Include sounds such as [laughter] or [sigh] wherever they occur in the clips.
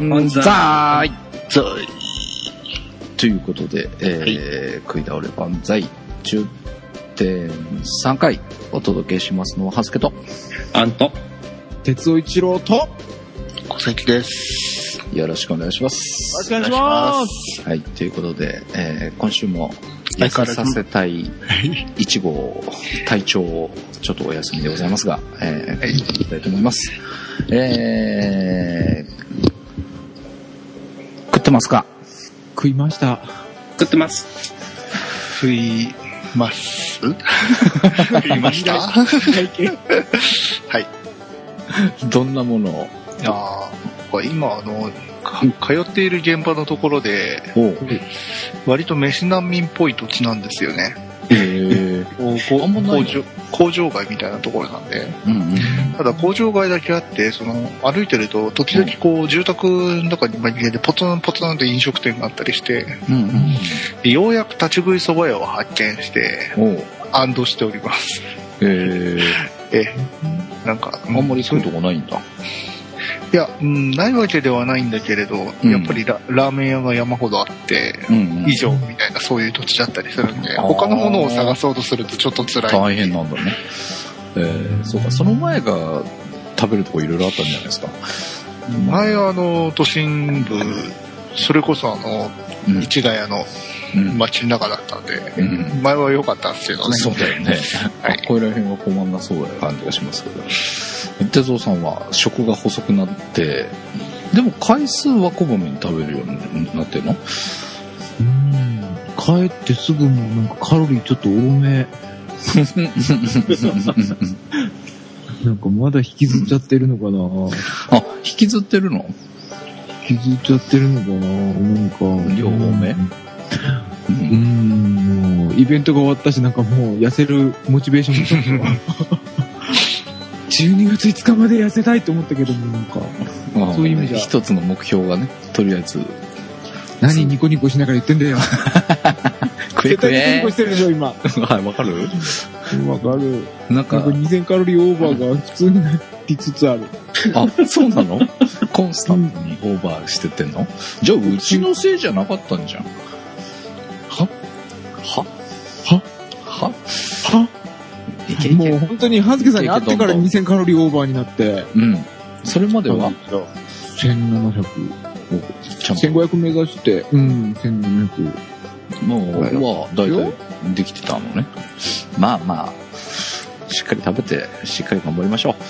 万歳歳ということで、えー食い倒れ万歳10.3回お届けしますのは、はすけと。あんと、鉄尾一郎と、よ小関です。よろしくお願いします。ろしくお願いします。はい、ということで、えー今週も痩せさせたい1号体調ちょっとお休みでございますが、えー、はいいきたいと思います。えー、食ってますか？食いました。食ってます。食います食いましたはい。どんなものを？いやーこれ今、あの、か通っている現場のところで、お割と飯難民っぽい土地なんですよね。えー、こうこうあんまないの？工場工場街みたいなところなんで。うんうん。ただ工場街だけあって、その、歩いてると、時々こう、住宅の中に紛れて、ポツンポツンって飲食店があったりして、うんうん。でようやく立ち食い蕎麦屋を発見して、安堵しております。えー、え [laughs] え、なんか、あんまりそういうとこないんだ。いや、うん、ないわけではないんだけれど、うんやっぱりララーメン屋が山ほどあって、うんうん。以上みたいなそういう土地だったりするんで、他のものを探そうとするとちょっと辛い。大変なんだね。えー、そうか、その前が食べるとこいろいろあったんじゃないですか。前はあの、都心部、それこそあの、うん市ヶ谷のうん街の中だったんで、うん前は良かったんですけどね。そうだよね。はいここら辺は困んなそうな感じがしますけど。哲夫さんは食が細くなって、でも回数はこまめに食べるようになってるの？うん。帰ってすぐもなんかカロリーちょっと多め。[laughs] なんかまだ引きずっちゃってるのかなあ、引きずってるの？引きずっちゃってるのかななんか。量多め？ううんん、もう、イベントが終わったし、なんかもう、痩せるモチベーションもちょっと。[laughs] 12月5日まで痩せたいと思ったけども、なんか、まあそういう意味じゃ一つの目標がね、とりあえず、何ニコニコしながら言ってんだよ。絶対ニコニえコしてるでしょ、今。はい、わかるわかる。なんかなんか、2000カロリーオーバーが普通になりつつある。あ、そうなの？コンスタントにオーバーしてってんの？じゃあ、うちのせいじゃなかったんじゃん。いけいけ。もう本当に、はずけさんに会ってからいけいけ2000カロリーオーバーになって、うん。それまでは1700。ちゃんと、1500目指して、うん、1700。もう、は、だいたいできてたのね。まあまあ、しっかり食べて、しっかり頑張りましょう。終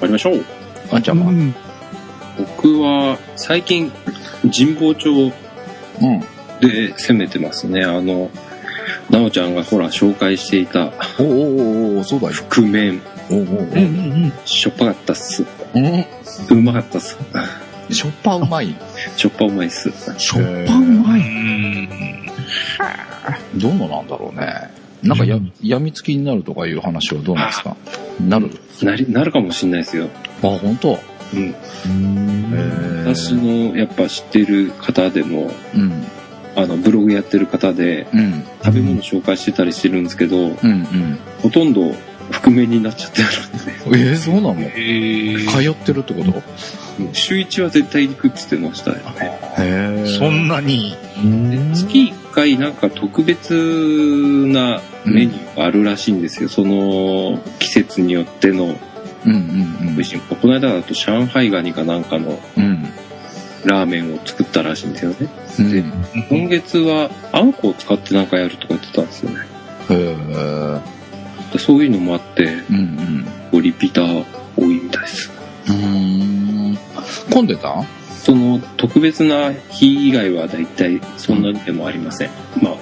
わりましょう。あんちゃんは？うん僕は、最近、神保町うん。で攻めてますね。あの、なおちゃんがほら、紹介していた、おおおおそうだよ。覆面、おおおしょっぱかったっす。うん。うまかったっす。しょっぱうまい。しょっぱうまいっす。しょっぱうまうい。ん。どうのなんだろうね。なんかや、うんやみつきになるとかいう話はどうなんですか？なる？なり、なるかもしんないですよ。あ、本当？うん。へ私の、やっぱ知ってる方でも、うん。あの、ブログやってる方で、うん。食べ物紹介してたりしてるんですけど、うん。うん。ほとんど覆面になっちゃってるんで、えー、そうなの？えー、通ってるってこと？週1は絶対行くって言ってましたね。へそんなに、うん月1回なんか特別なメニューがあるらしいんですよ。その季節によってのうんうんうん美味しい。この間だと上海ガニかなんかのうん。ラーメンを作ったらしいんですよね。うん。今月はあんこを使ってなんかやるとか言ってたんですよね。へーでそういうのもあって、うんうん。リピーター多いみたいです。うーん。混んでた？その特別な日以外はだいたいそんなにでもありません。まあ、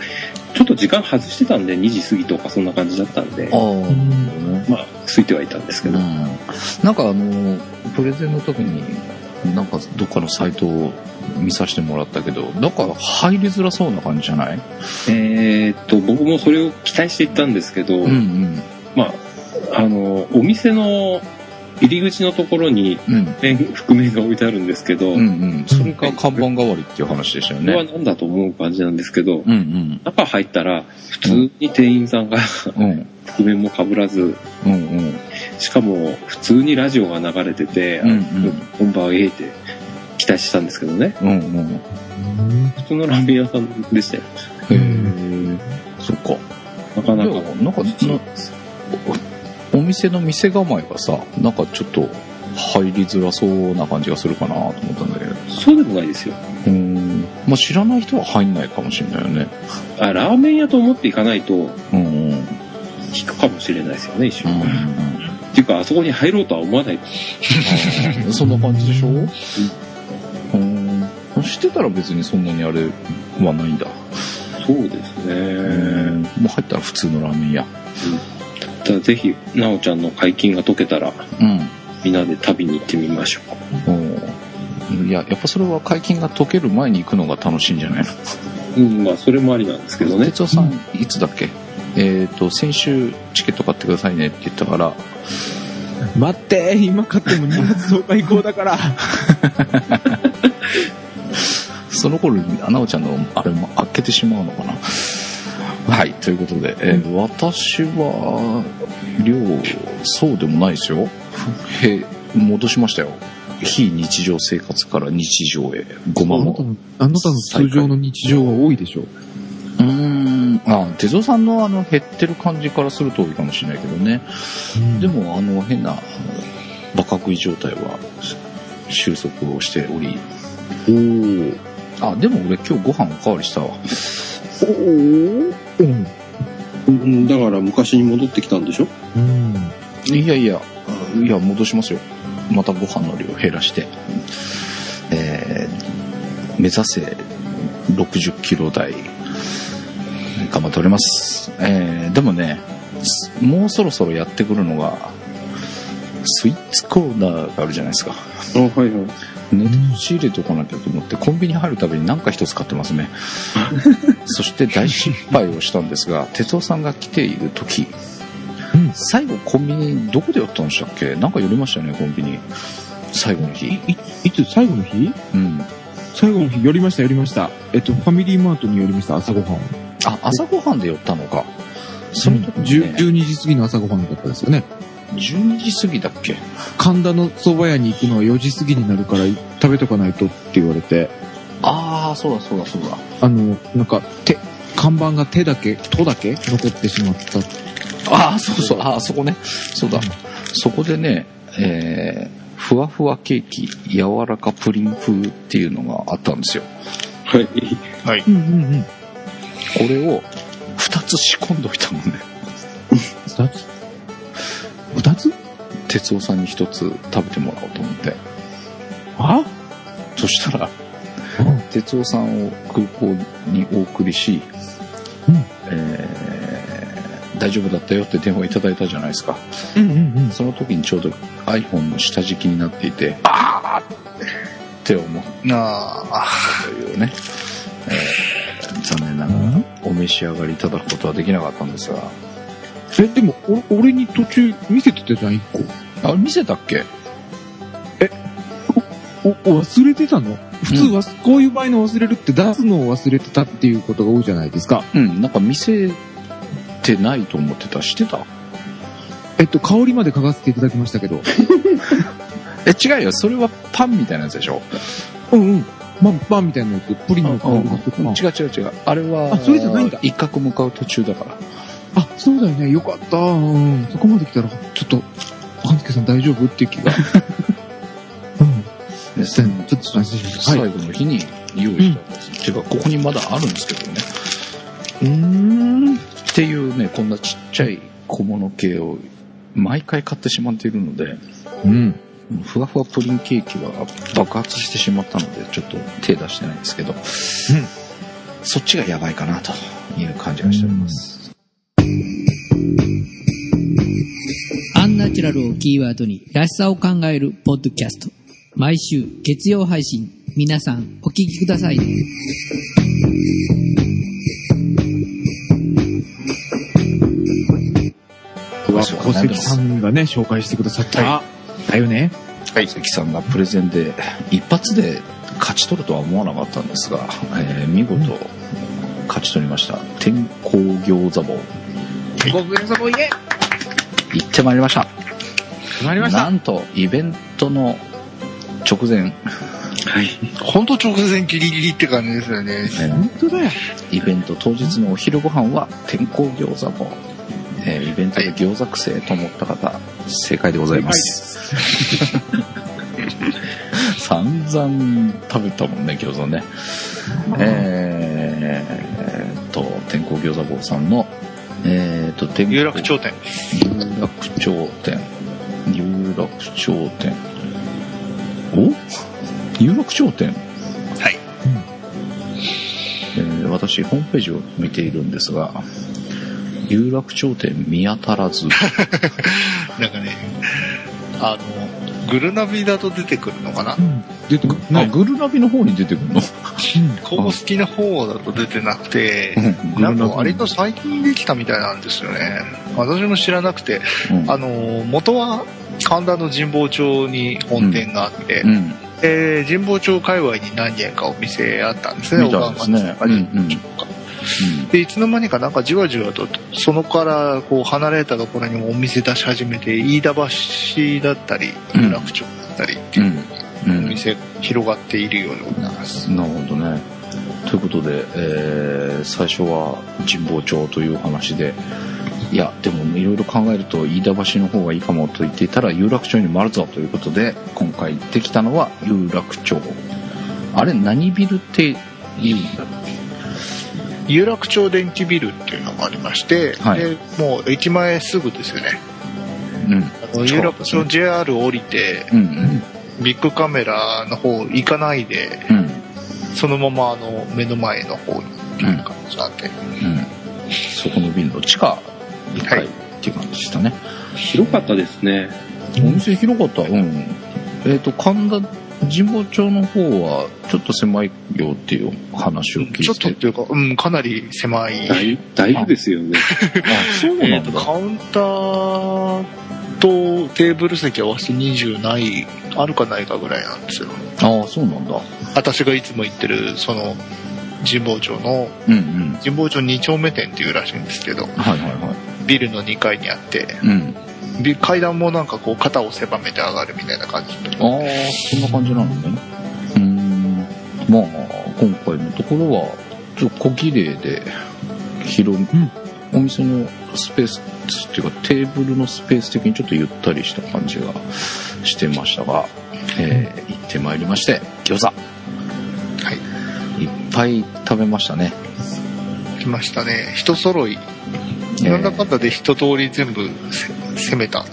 ちょっと時間外してたんで2時過ぎとかそんな感じだったんで、ああ。まあ、空いてはいたんですけど、うん。なんかあの、プレゼンの時に、なんかどっかのサイトを見させてもらったけど、なんか入りづらそうな感じじゃない？えーっと、僕もそれを期待していったんですけど、うんうん。まあ、あの、お店の入り口のところにうん。面、覆面が置いてあるんですけど、うんうん。それが看板代わりっていう話でしたよこれはね。何だと思う感じなんですけど、うんうん。中入ったら、普通に店員さんがうん。覆面も被らず、うんうん。しかも普通にラジオが流れてて、うんうん本番へって期待したんですけどね。うんうん。普通のラーメン屋さんでしたよ。へえ。そっか。なかなか。いやなんかなおお店の店構えがさ、なんかちょっと入りづらそうな感じがするかなと思ったんだけど。そうでもないですよ。うん。まあ知らない人は入んないかもしれないよね。あ、ラーメン屋と思っていかないと、うんうん。引くかもしれないですよね、一瞬。うんっていうか、あそこに入ろうとは思わない。うん、そんな感じでしょ？うん。知ってたら別にそんなにあれはないんだ。そうですうん。ね。もう入ったら普通のラーメン屋。ただぜひ、なおちゃんの解禁が解けたら、うん。みんなで旅に行ってみましょうんいや、やっぱそれは解禁が解ける前に行くのが楽しいんじゃないの？う。うん、まあ、それもありなんですけどね。哲夫さん、いつだっけえっ、と、先週チケット買ってくださいねって言ったから、待って、今買っても2月10日以降だから。[laughs] その頃に、アナオちゃんのあれも開けてしまうのかな。はい、ということで、えー私は、量、そうでもないですよ。へ、戻しましたよ。非日常生活から日常へ、ごまも。あなたの、あなたの通常の日常は多いでしょう。あ、哲夫さんのあの、減ってる感じからすると多いかもしれないけどね。でも、あの、変な、バカ食い状態は、収束をしており。おー。あ、でも俺今日ご飯おかわりしたわ。おー。うん。うん、だから昔に戻ってきたんでしょ？うん。いやいや、いや、戻しますよ。またご飯の量減らして。えー、目指せ60キロ台、頑張っております。えー、でもね、すもうそろそろやってくるのが、スイーツコーナーがあるじゃないですか。あ、はいはい。ネット仕入れておかなきゃと思って、コンビニ入るたびに何か一つ買ってますね。[laughs] そして大失敗をしたんですが、哲夫さんが来ている時、うん最後コンビニどこで寄ったんでしたっけ？なんか寄りましたよね、コンビニ。最後の日。いつ、最後の日？うん。最後の日、寄りました、寄りました。えっと、ファミリーマートに寄りました、朝ごはん。あ、朝ごはんで寄ったのか。その時に、10ね、12時過ぎの朝ごはんだったですよね。12時過ぎだっけ？神田の蕎麦屋に行くのは4時過ぎになるから食べとかないとって言われて、ああ、そうだそうだそうだ。あの、なんか、手、看板が手だけ、とだけ残ってしまった。ああ、そうそう、ああ、そこね。そうだ。そこでね、えー、ふわふわケーキ、柔らかプリン風っていうのがあったんですよ。はい。はい。うんうんうん。これを2つ仕込んどいたのね。二つ？二つ？哲夫さんに1つ食べてもらおうと思って。あ？そしたら、哲夫さんを空港にお送りし、うんえー大丈夫だったよって電話いただいたじゃないですか。うんうんうん。その時にちょうど iPhone の下敷きになっていて、あーって思っなあ、たというね、えーお召し上がりいただくことはできなかったんですが、え、でも、お俺に途中見せてたじゃん、一個。あ、見せたっけ？お、忘れてたの？普通は、こういう場合の忘れるって出すのを忘れてたっていうことが多いじゃないですか。うん、なんか見せてないと思ってた。してた？えっと、香りまで嗅がせていただきましたけど。[laughs] え、違うよ。それはパンみたいなやつでしょ？うんうん。まん、パンみたいなやつ、プリンの香りが。違う違う違う。あれは、あそれじゃないんだ一角向かう途中だから。あ、そうだよね。よかった。うん。そこまで来たら、ちょっと、半助さん大丈夫？って気が。[laughs] うん。でちょっと安心しました。最はい。後の日に用意したんです。ていうか、ここにまだあるんですけどね。うーん。っていうね、こんなちっちゃい小物系を毎回買ってしまっているので、うん。ふわふわプリンケーキは爆発してしまったので、ちょっと手出してないんですけど、そっちがやばいかなという感じがしております。アンナチュラルをキーワードにらしさを考えるポッドキャスト。毎週月曜配信。皆さんお聞きくださいね。は小関さんがね、紹介してくださった。だよね。はい。関さんがプレゼンで一発で勝ち取るとは思わなかったんですが、えー見事勝ち取りました。天候餃子棒。ごめんなさい、え行ってまいりました。決まりました。なんと、イベントの直前、はい。ほんと直前ギリギリって感じですよね。え本当だよ。イベント当日のお昼ご飯は天候餃子も、えーイベントで餃子癖と思った方、正解でございます。散々食べたもんね、餃子ね。えーっと、天候餃子坊さんの、えーっと、天候有楽町店。有楽町店。有楽町店。お？有楽町店？はい。えー私、ホームページを見ているんですが、有楽町店見当たらず、[laughs] なんかね、あの、グルナビだと出てくるのかな？うん。出てくる。あ、ね。グルナビの方に出てくるの？[laughs] 公式の方だと出てなくて、グなんか割と最近できたみたいなんですよね。私も知らなくて、うんあの、元は神田の神保町に本店があって、うん。で神保町界隈に何軒かお店あったんですね、小川町とかうんうんで、いつの間にかなんかじわじわと、そのからこう離れたところにもお店出し始めて、飯田橋だったり、うん有楽町だったりってう。いうんうん。お店広がっているようでございます。なるほどね。ということで、えー最初は神保町という話で、いや、でもいろいろ考えると飯田橋の方がいいかもと言っていたら有楽町にもあるぞということで、今回行ってきたのは有楽町。あれ何ビルって言うんだろ有楽町電気ビルっていうのがありまして、はいでもう駅前すぐですよね。う。うん。あの有楽町 JR 降りて、うんうん。ビッグカメラの方行かないで、うん。そのままあの目の前の方に行く感じなんで。うん。そこのビルの地下1階はいっていう感じでしたね。広かったですね。お店広かった。うん。えっ、と、神田、神保町の方は、ちょっと狭いよっていう話を聞いて。ちょっとっていうか、うん、かなり狭い。だいだいぶですよね。あ、そうえー、なんだ。とカウンターとテーブル席合わせて20ないあるかないかぐらいなんですよああ、そうなんだ。私がいつも行ってるその神保町のうんうん。神保町2丁目店っていうらしいんですけどはいはいはビルの2階にあってい。うん。ビ階段もなんかこう肩を狭めて上がるみたいな感じああ、そんな感じなのね。うーん。まあ、今回のところは、ちょっと小綺麗で、広い、んお店のスペースっていうか、テーブルのスペース的にちょっとゆったりした感じがしてましたが、えー行ってまいりまして、餃子。はいいっぱい食べましたね。来ましたね人揃いえーなんだかんだで一通り全部せ攻めたん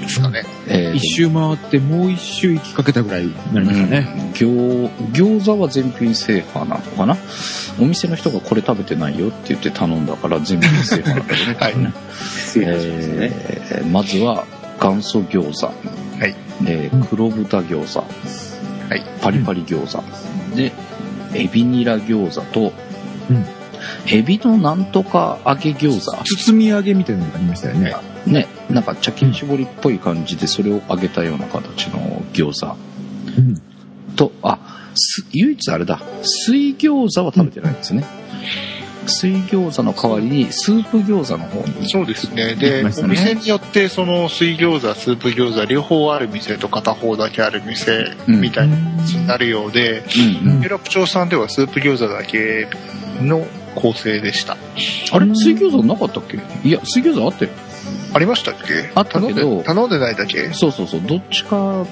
ですかね。えー一周回ってもう一周行きかけたぐらいになりましたね。餃餃子は全品制覇なのかな？お店の人がこれ食べてないよって言って頼んだから全品制覇なんだよね。[laughs] はい。ね。えーまずは元祖餃子、はい。えー黒豚餃子、はい。パリパリ餃子、でエビニラ餃子と、うん。エビのなんとか揚げ餃子。包み揚げみたいなのがありましたよね。ねなんか茶巾絞りっぽい感じでそれを揚げたような形の餃子。うん。とあす唯一あれだ。水餃子は食べてないんですね、水餃子の代わりにスープ餃子の方にそうですね。で、ね。お店によって、その水餃子、スープ餃子、両方ある店と片方だけある店うん。みたいな感じになるようで、うんうん。有楽町さんではスープ餃子だけの構成でした。あれ水餃子なかったっけ？いや水餃子あったよありましたっけ？あったけど。頼んで頼んでないだけ？そうそうそう、どっちか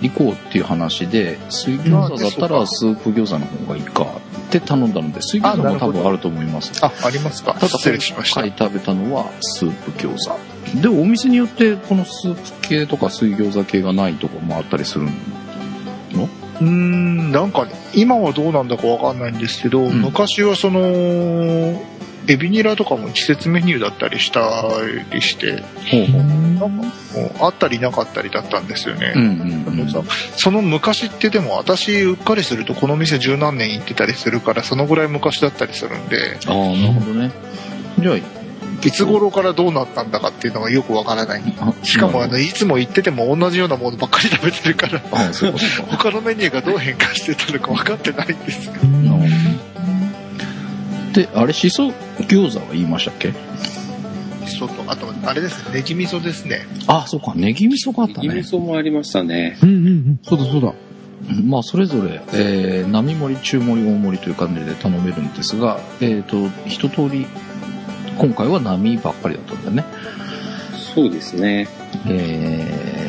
行こうっていう話で、水餃子だったらスープ餃子の方がいいかって頼んだので、水餃子も多分あると思います。あ、ありますか。ただ、失礼しました。今回食べたのはスープ餃子。で、お店によってこのスープ系とか水餃子系がないとこもあったりするの？うーん、なんかね、今はどうなんだかわかんないんですけど、ん。昔はその、エビニラとかも季節メニューだったりしたりして。なんかもうあったりなかったりだったんですよね。うんうんうん。さその昔ってでも私うっかりするとこの店十何年行ってたりするからそのぐらい昔だったりするんでああ、なるほどね。じゃあ、いつ頃からどうなったんだかっていうのがよくわからないあしかもあのいつも行ってても同じようなものばっかり食べてるから。他のメニューがどう変化してたのか分かってないんですよで、あれ、しそ餃子は言いましたっけ？ちょっとあとあれですねネギ味噌ですねあ、そうか、ネギ味噌があったね。ネギ味噌もありましたね。うんうんうん。そうだそうだ。まあ、それぞれ、えー、並盛り、中盛り、大盛りという感じで頼めるんですが、えっ、と、一通り、今回は並ばっかりだったんだよね。そうですね。えー、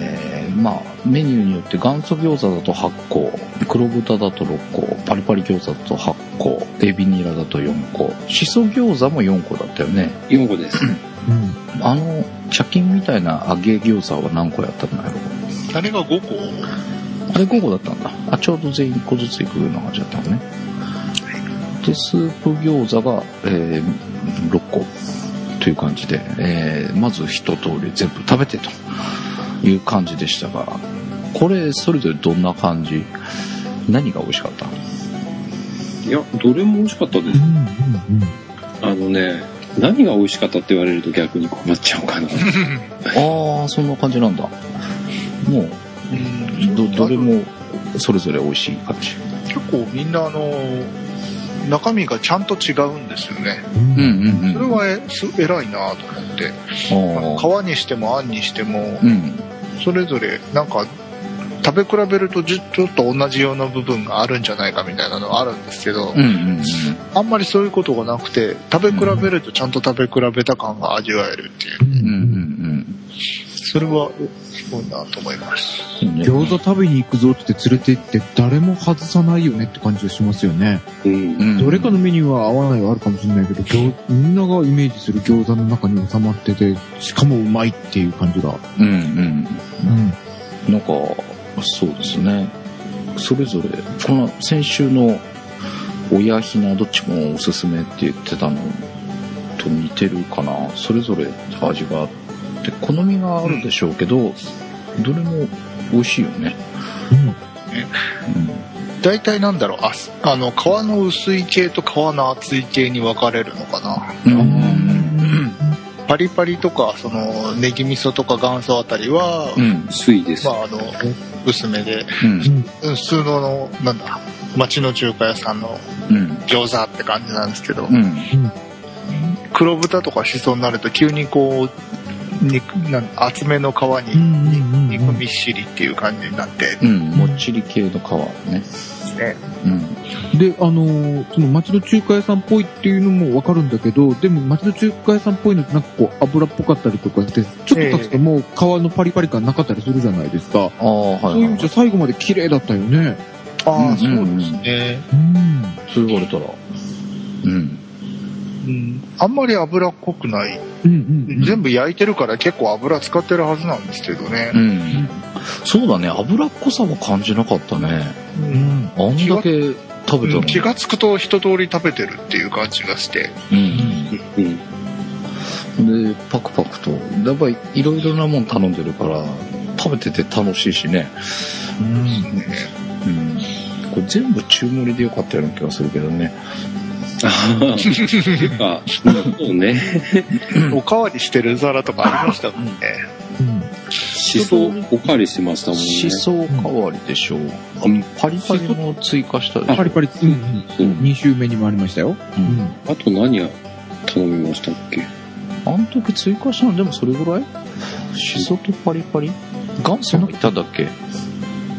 まあ、メニューによって元祖餃子だと8個、黒豚だと6個、パリパリ餃子だと8個、エビニラだと4個、しそ餃子も4個だったよね。4個です。うん。あの、茶金みたいな揚げ餃子は何個やったんだろうあれが5個あれ5個だったんだ。あ、ちょうど全員1個ずついくような感じだったのね。で、スープ餃子が、えー6個という感じで、えーまず一通り全部食べてという感じでしたが、これ、それぞれどんな感じ？何が美味しかった？いや、どれも美味しかったです。うんうんうん。あのね、何が美味しかったって言われると逆に困っちゃうかな。[laughs] ああ、そんな感じなんだ。もう、うんど、どれもそれぞれ美味しい感じ。結構みんなあの中身がちゃんと違うんですよねうんうんうんうん。それはえす偉いなと思って皮にしてもあんにしてもうん。それぞれなんか食べ比べるとじちょっと同じような部分があるんじゃないかみたいなのはあるんですけど、うんうんうん。あんまりそういうことがなくて食べ比べるとちゃんと食べ比べた感が味わえるっていううんうんそれはすごいなと思います餃子食べに行くぞって連れて行って誰も外さないよねって感じがしますよね。うん。うんどれかのメニューは合わないはあるかもしれないけど、餃みんながイメージする餃子の中に収まってて、しかもうまいっていう感じが。うんうん。うん。なんか、そうですね。それぞれ、この先週の親ひなどっちもおすすめって言ってたのと似てるかな。それぞれ味があって、好みがあるでしょうけど、どれも美味しいよね。大体なんだろうああの皮の薄い系と皮の厚い系に分かれるのかなうん。うん。パリパリとかそのネギ味噌とか元祖あたりは、うん。薄いです。まああの薄めでうん。普通ののなんだ町の中華屋さんのうん。餃子って感じなんですけど、うん。黒豚とかしそになると急にこう肉なん厚めの皮うに肉みっしりっていう感じになってうん。もっちり系の皮ね。ねうん。で、あのーその町の中華屋さんっぽいっていうのもわかるんだけど、でも町の中華屋さんっぽいのってなんかこう油っぽかったりとかして、ちょっと経つともう皮のパリパリ感なかったりするじゃないですか。ああ、はい、そういう意味じゃ最後まで綺麗だったよね。ああ、うんそうですね、うん。そう言われたら。うん。うん、あんまり脂っこくない、うんうんうん。全部焼いてるから結構油使ってるはずなんですけどねう、ん。そうだね。脂っこさは感じなかったね。うん。あんだけ食べたのに。気がつくと一通り食べてるっていう感じがしてうん。うん。で、パクパクと。やっぱりいろいろなもん頼んでるから、食べてて楽しいしね。うん。これ全部中盛りでよかったような気がするけどね。ああ、そうね。[laughs] おかわりしてる皿とかありましたもんねうん。しそおかわりしてましたもんね。しそ代わりでしょう。うんパリパリも追加したでしょ。パリパリ、うんうん。そう2周目にもありましたよ。うんあと何や頼みましたっけ？あの時追加したのでもそれぐらい？しそとパリパリ？元祖もいただっけ？うん。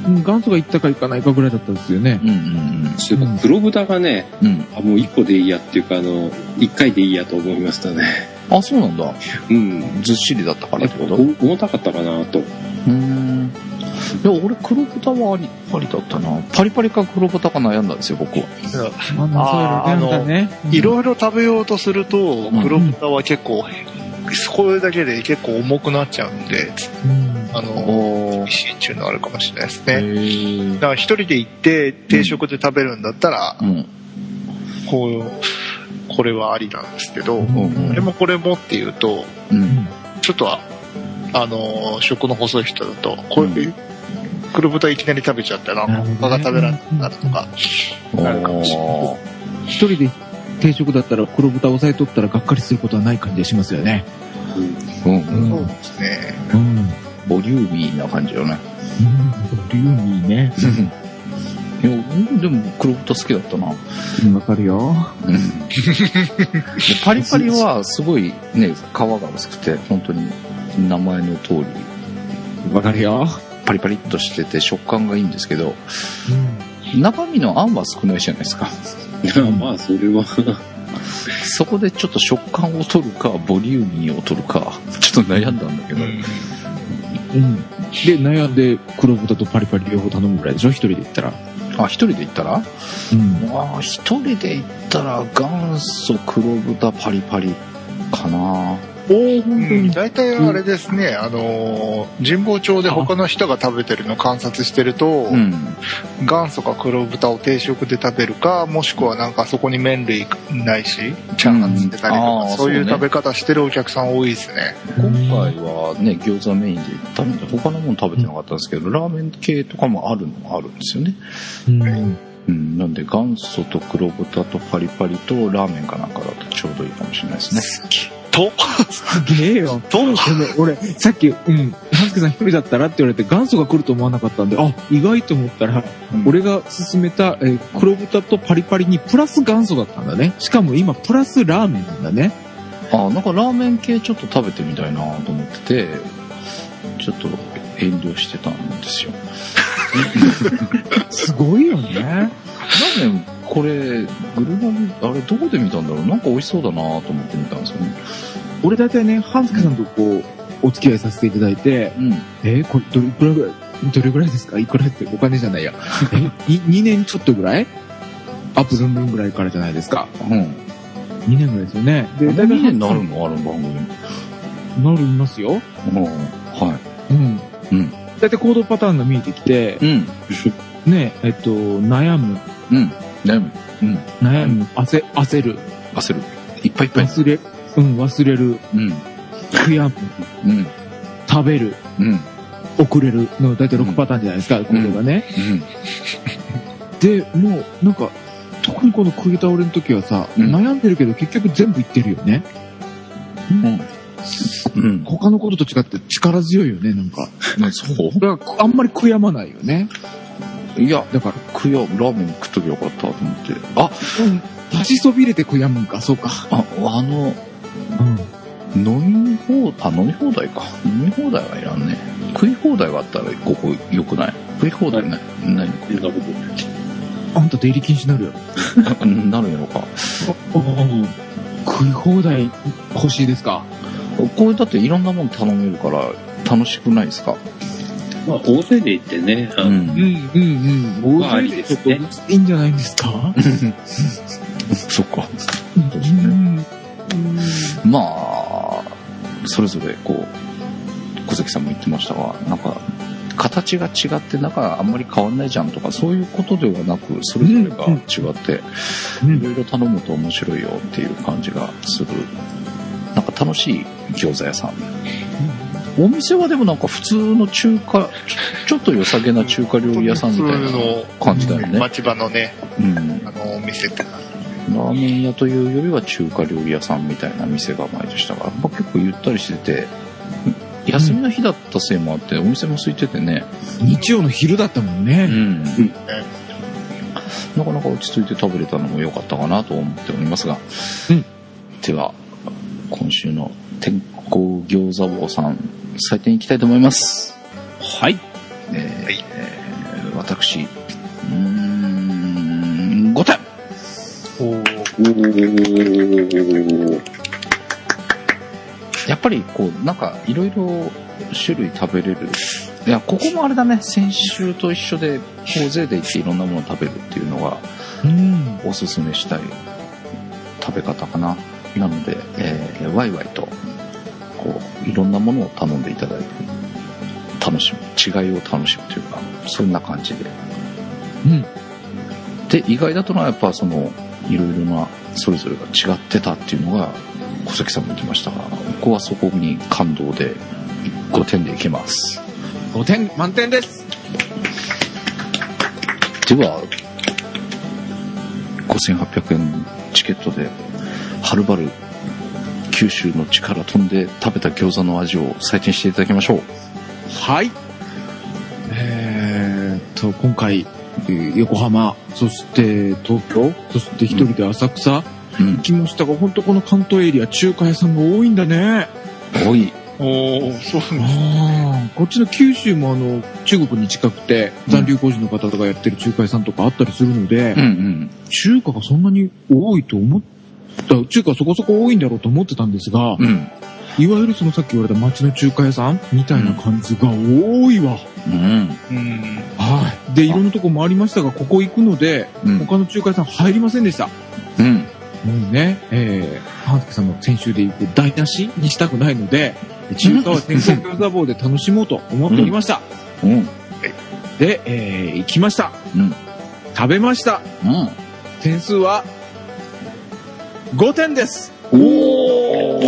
元祖が行ったか行かないかぐらいだったんですよね。うんうんそういえば黒豚がね、うん。うん。あ、もう一個でいいやっていうか、あの、一回でいいやと思いましたね。あ、そうなんだ。うん。ずっしりだったからってこと？お重たかったかなと。うーん。いや、俺黒豚はあり、ありだったな。パリパリか黒豚か悩んだんですよ、僕は。あの、あーそういうのなんだね。いろいろ食べようとするとん黒豚は結構、これだけで結構重くなっちゃうんでうん。あのお厳しいっていうのはあるかもしれないですへねー。だから一人で行って定食で食べるんだったら、うん。こうこれはありなんですけど、うんうんこれもこれもっていうとうん。ちょっとはあの食の細い人だとこれ、うん。黒豚いきなり食べちゃったら他が食べられなくなるとか、なるかもしれない。一人で定食だったら黒豚押さえとったらがっかりすることはない感じがしますよね。うん。うん。うん。そうですねうん。ボリューミーな感じよね。ボリューミーね。いや、僕でも黒豚好きだったな。うんわかるよ。うん。でパリパリはすごいね、皮が薄くて、本当に名前の通り。わかるよ。パリパリっとしてて食感がいいんですけど、中身のあんは少ないじゃないですか。まあ、それは、そこでちょっと食感を取るか、ボリューミーを取るか、ちょっと悩んだんだけど、うん。で、悩んで黒豚とパリパリ両方頼むぐらいでしょ？一人で行ったら。あ、一人で行ったら？うん。ああ、一人で行ったら元祖黒豚パリパリかな。おー、本うん、大体あれですね、あのー神保町で他の人が食べてるの観察してると、うん。元祖か黒豚を定食で食べるかもしくはなんかそこに麺類ないしチャーハンつけたりとか、うんそういう食べ方してるお客さん多いですね今回はね、餃子メインで行ったので、他のもの食べてなかったんですけど、ラーメン系とかもあるのもあるんですよね。うん。うん。なんで元祖と黒豚とパリパリとラーメンかなんかだとちょうどいいかもしれないですね。と？すげえよ。でも俺、さっき、うん、ハスケさん一人だったらって言われて元祖が来ると思わなかったんで、あ、意外と思ったら、うん俺が勧めた、えー黒豚とパリパリにプラス元祖だったんだね。しかも今プラスラーメンなんだね。あ、なんかラーメン系ちょっと食べてみたいなと思ってて、ちょっと遠慮してたんですよ。[laughs] すごいよね。ラーメン、これ、グルナビ、あれどこで見たんだろう？なんか美味しそうだなと思って見たんですよね。俺大体ね、ハンスケさんとこう、お付き合いさせていただいて、うん。えーこれどれくらいぐらい、どれぐらいですか？いくらってお金じゃないや。[laughs] え、に2年ちょっとぐらい？アップルンルンぐらいからじゃないですか？うん。2年ぐらいですよね。で、大体2年になるの？ある番組。なりますよ。うん。はうん。うん。大体行動パターンが見えてきてい。、うん。ね、えっと、悩む、うん。悩む。うん。悩む、焦、焦る、焦る。いっぱいいっぱい。忘れ、うん、忘れる、うん。悔やむ、うん。食べる、うん。遅れるの大体6パターンじゃないですか、行動がね。うん。で、もう、なんか、特にこの食い倒れの時はさ、うん悩んでるけど結局全部言ってるよね。うん。他のことと違って力強いよね、なんか。うん。そう？だから、あんまり悔やまないよね。いや、だから、食や、ラーメン食っときゃよかったと思って。あ、立ちそびれて悔やむんか、そうか。あ、あの、うん。飲み放題、あ、飲み放題か。飲み放題はいらんね。食い放題があったらここ良くない？食い放題ない、ないそんなことあんた出入り禁止になるよ。の [laughs] かなるやろか。食い放題欲しいですかこれだっていろんなもの頼めるから楽しくないですかまあ、大勢で行ってね、あのん。うんうんうん。まあありですね。ちょっといいんじゃないんですか？[laughs] そっか。うんまあ、それぞれこう、小関さんも言ってましたが、なんか、形が違ってなんかあんまり変わんないじゃんとかそういうことではなくそれぞれが違ってうんいろいろ頼むと面白いよっていう感じがする。なんか楽しい餃子屋さんお店はでもなんか普通の中華ちょちょっと良さげな中華料理屋さんみたいな感じだよね、町場のねうん、あのお店って感ラーメン屋というよりは中華料理屋さんみたいな店構えでしたが、まあ、結構ゆったりしてて休みの日だったせいもあってお店も空いててね、日曜の昼だったもんうね。ん、なかなか落ち着いて食べれたのも良かったかなと思っておりますが、うん。では今週の天候餃子坊さん採点いきたいと思いますはい。えーはいえー私うーん5点じおーおー。やっぱりこうなんかいろいろ種類食べれるいやここもあれだね先週と一緒で大勢で行っていろんなものを食べるっていうのがうん。おすすめしたい食べ方かななので、えーワイワイとこういろんなものを頼んでいただいて楽しむ違いを楽しむというかそんな感じでうん。で意外だったのはやっぱそのいろいろなそれぞれが違ってたっていうのが小関さんも言ってましたが僕はそこに感動で5点でいけます5点満点です。では5800円チケットではるばる九州の地から飛んで食べた餃子の味を採点していただきましょう。はい。えーっと、今回、えー横浜、そして東京、そして一人で浅草、うん。来ましたが、本当この関東エリア、中華屋さんが多いんだね。多い。おおそうなんですああ、こっちの九州もあの、中国に近くて、残留工事の方とかやってる仲介さんとかあったりするので、うんうん。中華がそんなに多いと思った、中華そこそこ多いんだろうと思ってたんですが、うん。いわゆるそのさっき言われた町の中華屋さんみたいな感じが多いわ。うん。うんはい。で、いろんなとこもありましたが、ここ行くので、うん。他の中華屋さん入りませんでした。うん。もうね、えー、半助さんの先週で行く台無しにしたくないので、中華は天候餃子棒で楽しもうと思っておりました。うん。で、えー、行きました。うん。食べました。うん。点数は、5点です。おお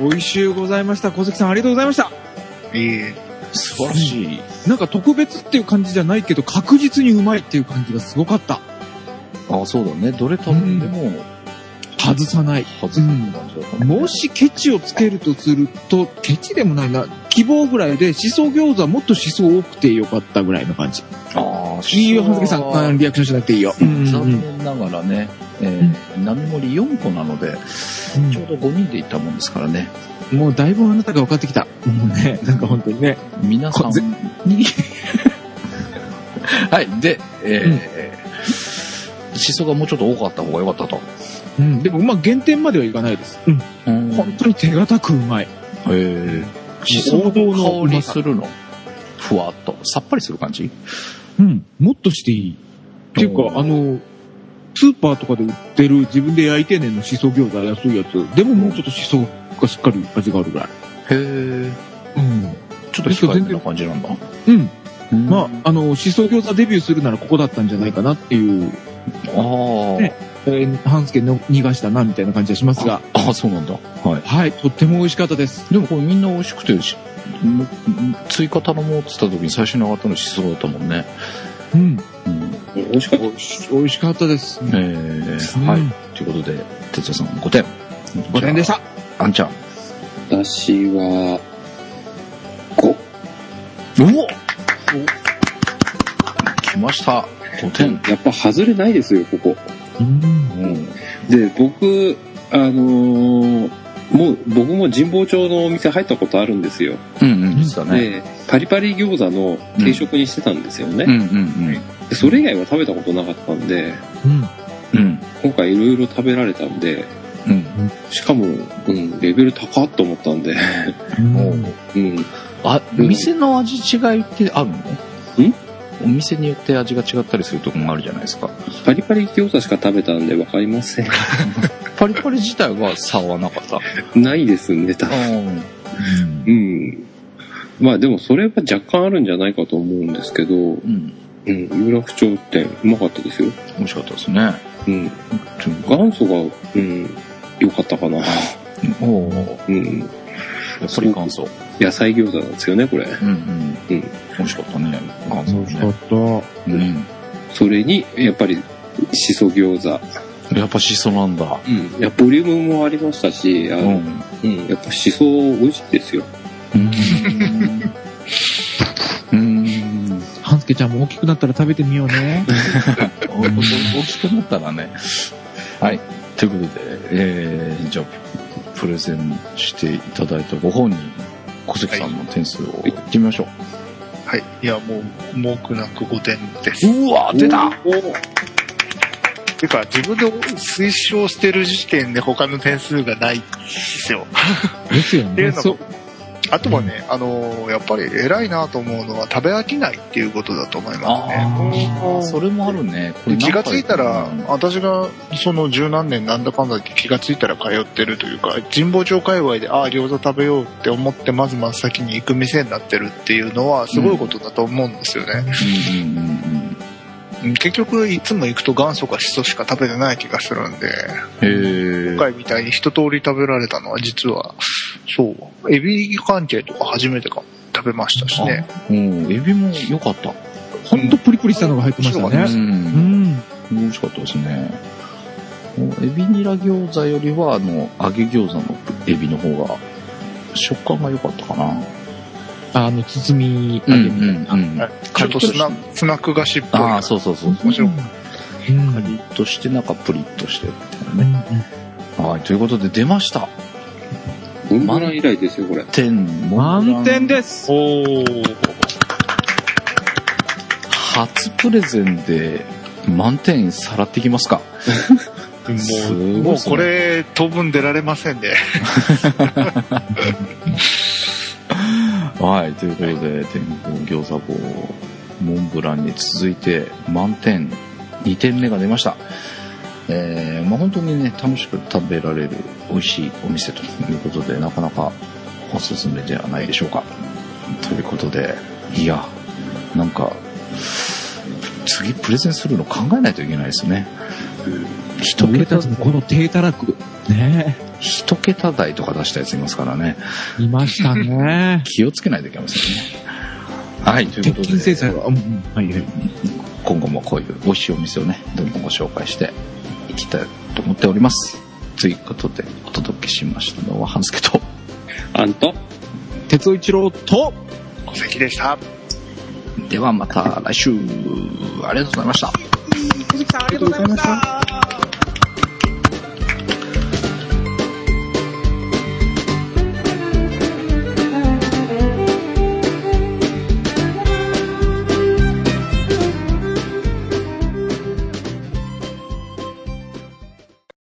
美味しゅうございました。小関さんありがとうございました。いいえ素晴らしい。なんか特別っていう感じじゃないけど、確実にうまいっていう感じがすごかった。あ、そうだね。どれ食べても、外さない。外す感じだったね。もしケチをつけるとすると、ケチでもないな、希望ぐらいで、しそ餃子はもっとしそ多くてよかったぐらいの感じ。ああ、いいよ、はずけさん、あリアクションしなくていいよ。うんうん残念ながらね、えー、並盛り4個なので、うんちょうど5人で行ったもんですからね。もうだいぶあなたが分かってきた。もうね、なんか本当にね。皆さんに、[laughs] はい、で、えー、しそがもうちょっと多かった方が良かったと。うん、でもまあ減点まではいかないです。うん。うん本当に手堅くうまい。えー、しその香りするの？ふわっと。さっぱりする感じ？うん。もっとしていい。っていうか、あの、スーパーとかで売ってる自分で焼いてんねんのしそ餃子安いやつ。でももうちょっとしそがしっかり味があるぐらい。へえ。うん。ちょっと控えめな感じなんだ。うん。うんまあ、あの、しそ餃子デビューするならここだったんじゃないかなっていう、あーねえー、半助の逃がしたなみたいな感じがしますが、あ、そうなんだ。はい。はい、とっても美味しかったです。でもこれみんな美味しくて、追加頼もうって言った時に最初に上がったのしそだったもんね。うん。うん。美味しかった。美味しかったです。えー、うんはい。ということで、哲也さん5点。5点でした。あんちゃん。私は、5。おお来ました。5点。やっぱ外れないですよ、ここ。うん。うん。で、僕、あのーもう、僕も神保町のお店入ったことあるんですよ。うんうん、でね。で、パリパリ餃子の定食にしてたんですよね。うんうんでそれ以外は食べたことなかったんで、うん。うん。うん。今回いろいろ食べられたんで、うん。しかも、うん、レベル高っと思ったんで、おううん、あ、店の味違いってあるの？ん？お店によって味が違ったりするとこもあるじゃないですか。パリパリ餃子しか食べたんでわかりません。[laughs] パリパリ自体は差はなかった？ないですね、多分。うん。まあでもそれは若干あるんじゃないかと思うんですけど、うん。うん、有楽町店うまかったですよ。美味しかったですね。うん。元祖が、うん、良かったかな。[laughs] おおうん。やっぱり元祖。野菜餃子なんですよね、これ。うんうん。うん。美味しかったね。元祖美味しかね。った。うん。それに、やっぱり、しそ餃子。やっぱしそなんだ。うん。いや、ボリュームもありましたし、あの、うん。うん、やっぱしそ美味しいですよ。うん。うん。ちゃんも大きくなったら食べてみようね。お大きくなったらね。はい。ということで、えー、じゃあ、プレゼンしていただいたご本人、小関さんの点数を言ってみましょはい。いや、もう、文句なく5点です。う。うわ出たてか、自分で推奨してる時点で他の点数がないんですよ。ですよね。っていうのもそう。あとはね、あのーやっぱり偉いなと思うのは食べ飽きないっていうことだと思いますね。ああ、それもあるね。これ気がついたらうん、私がその十何年なんだかんだって気がついたら通ってるというか、神保町界隈で、ああ、餃子食べようって思って、まず真っ先に行く店になってるっていうのは、すごいことだと思うんですよね。うん。うん。うん結局、いつも行くと元祖かシソしか食べてない気がするんで。今回みたいに一通り食べられたのは実は、そう、エビ関係とか初めてか食べましたしね。うん、エビも良かった。ほんとプリプリしたのが入ってましたう。ね。うんん。美味しかったですね。エビニラ餃子よりは、あの、揚げ餃子のエビの方が、食感が良かったかな。あの、包み揚げみたいな。ちょっとスナスナック菓子っぽい。ああ、そうそうそう。面白い。うんカリッとして、中プリッとしてみたいなうんね。はい、ということで出ました。モンブラン以来ですよ、これ。点、満点です。おー。初プレゼンで満点さらってきますかすご [laughs] も、いうっすねもうこれ、当分出られませんね。[laughs] はい、ということで、天候餃子棒、モンブランに続いて満点2点目が出ました。えー、まあ本当にね、楽しく食べられる美味しいお店ということで、なかなかおすすめではないでしょうか。ということで、いや、なんか、次プレゼンするの考えないといけないですね。一俺桁この低たらく。ね一桁台とか出したやついますからね。いましたね。[laughs] 気をつけないといけませんね。はい、という鉄ことで。筋制裁は、はいはい。今後もこういう美味しいお店をね、どんどんご紹介していきたいと思っております。ということで、お届けしましたのは、半助と、あんと、鉄尾一郎と、お席でした。ではまた来週、ありがとうございました。鈴木さんありがとうございました。